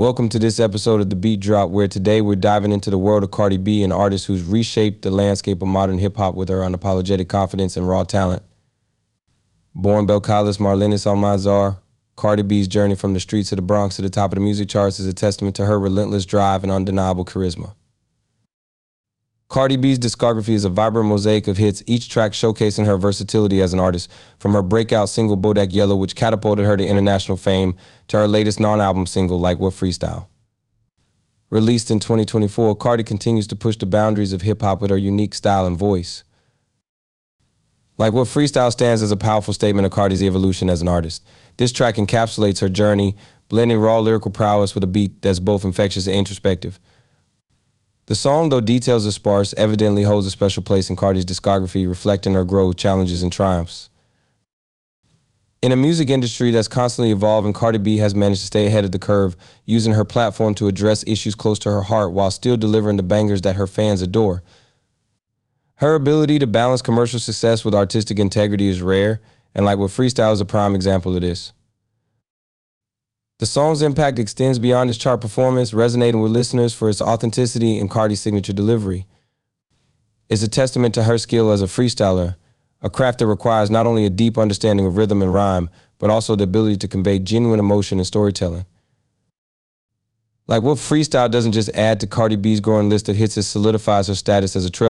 Welcome to this episode of The Beat Drop, where today we're diving into the world of Cardi B, an artist who's reshaped the landscape of modern hip hop with her unapologetic confidence and raw talent. Born Belcalis Marlenis Almánzar, Cardi B's journey from the streets of the Bronx to the top of the music charts is a testament to her relentless drive and undeniable charisma. Cardi B's discography is a vibrant mosaic of hits, each track showcasing her versatility as an artist, from her breakout single Bodak Yellow, which catapulted her to international fame, to her latest non-album single, Like What Freestyle. Released in 2024, Cardi continues to push the boundaries of hip-hop with her unique style and voice. Like What Freestyle stands as a powerful statement of Cardi's evolution as an artist. This track encapsulates her journey, blending raw lyrical prowess with a beat that's both infectious and introspective. The song, though details are sparse, evidently holds a special place in Cardi's discography, reflecting her growth, challenges, and triumphs. In a music industry that's constantly evolving, Cardi B has managed to stay ahead of the curve, using her platform to address issues close to her heart while still delivering the bangers that her fans adore. Her ability to balance commercial success with artistic integrity is rare, and like what freestyle is a prime example of this. The song's impact extends beyond its chart performance, resonating with listeners for its authenticity and Cardi's signature delivery. It's a testament to her skill as a freestyler, a craft that requires not only a deep understanding of rhythm and rhyme, but also the ability to convey genuine emotion and storytelling. Like what freestyle doesn't just add to Cardi B's growing list of hits, it solidifies her status as a trail.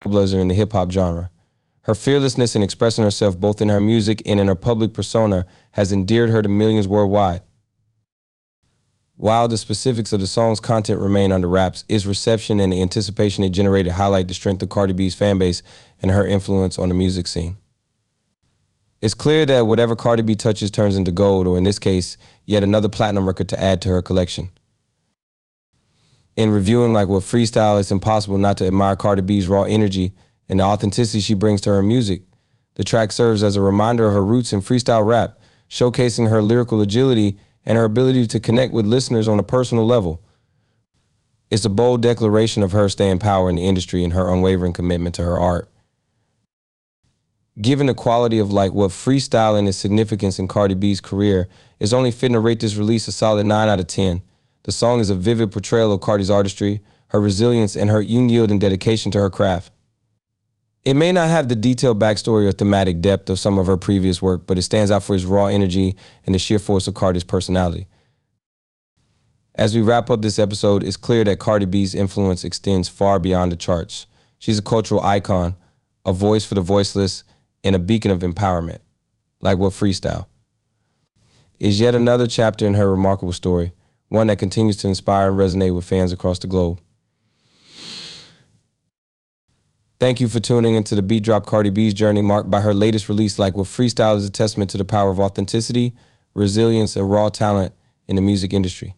Trailblazer in the hip hop genre. Her fearlessness in expressing herself both in her music and in her public persona has endeared her to millions worldwide. While the specifics of the song's content remain under wraps, its reception and the anticipation it generated highlight the strength of Cardi B's fan base and her influence on the music scene. It's clear that whatever Cardi B touches turns into gold, or in this case, yet another platinum record to add to her collection. In reviewing like what freestyle, it's impossible not to admire Cardi B's raw energy and the authenticity she brings to her music. The track serves as a reminder of her roots in freestyle rap, showcasing her lyrical agility and her ability to connect with listeners on a personal level. It's a bold declaration of her staying power in the industry and her unwavering commitment to her art. Given the quality of like what freestyle and its significance in Cardi B's career, it's only fitting to rate this release a solid 9 out of 10. The song is a vivid portrayal of Cardi's artistry, her resilience, and her unyielding dedication to her craft. It may not have the detailed backstory or thematic depth of some of her previous work, but it stands out for its raw energy and the sheer force of Cardi's personality. As we wrap up this episode, it's clear that Cardi B's influence extends far beyond the charts. She's a cultural icon, a voice for the voiceless, and a beacon of empowerment, like what freestyle is yet another chapter in her remarkable story, one that continues to inspire and resonate with fans across the globe. Thank you for tuning into the Beat Drop Cardi B's journey marked by her latest release, like what freestyle is a testament to the power of authenticity, resilience, and raw talent in the music industry.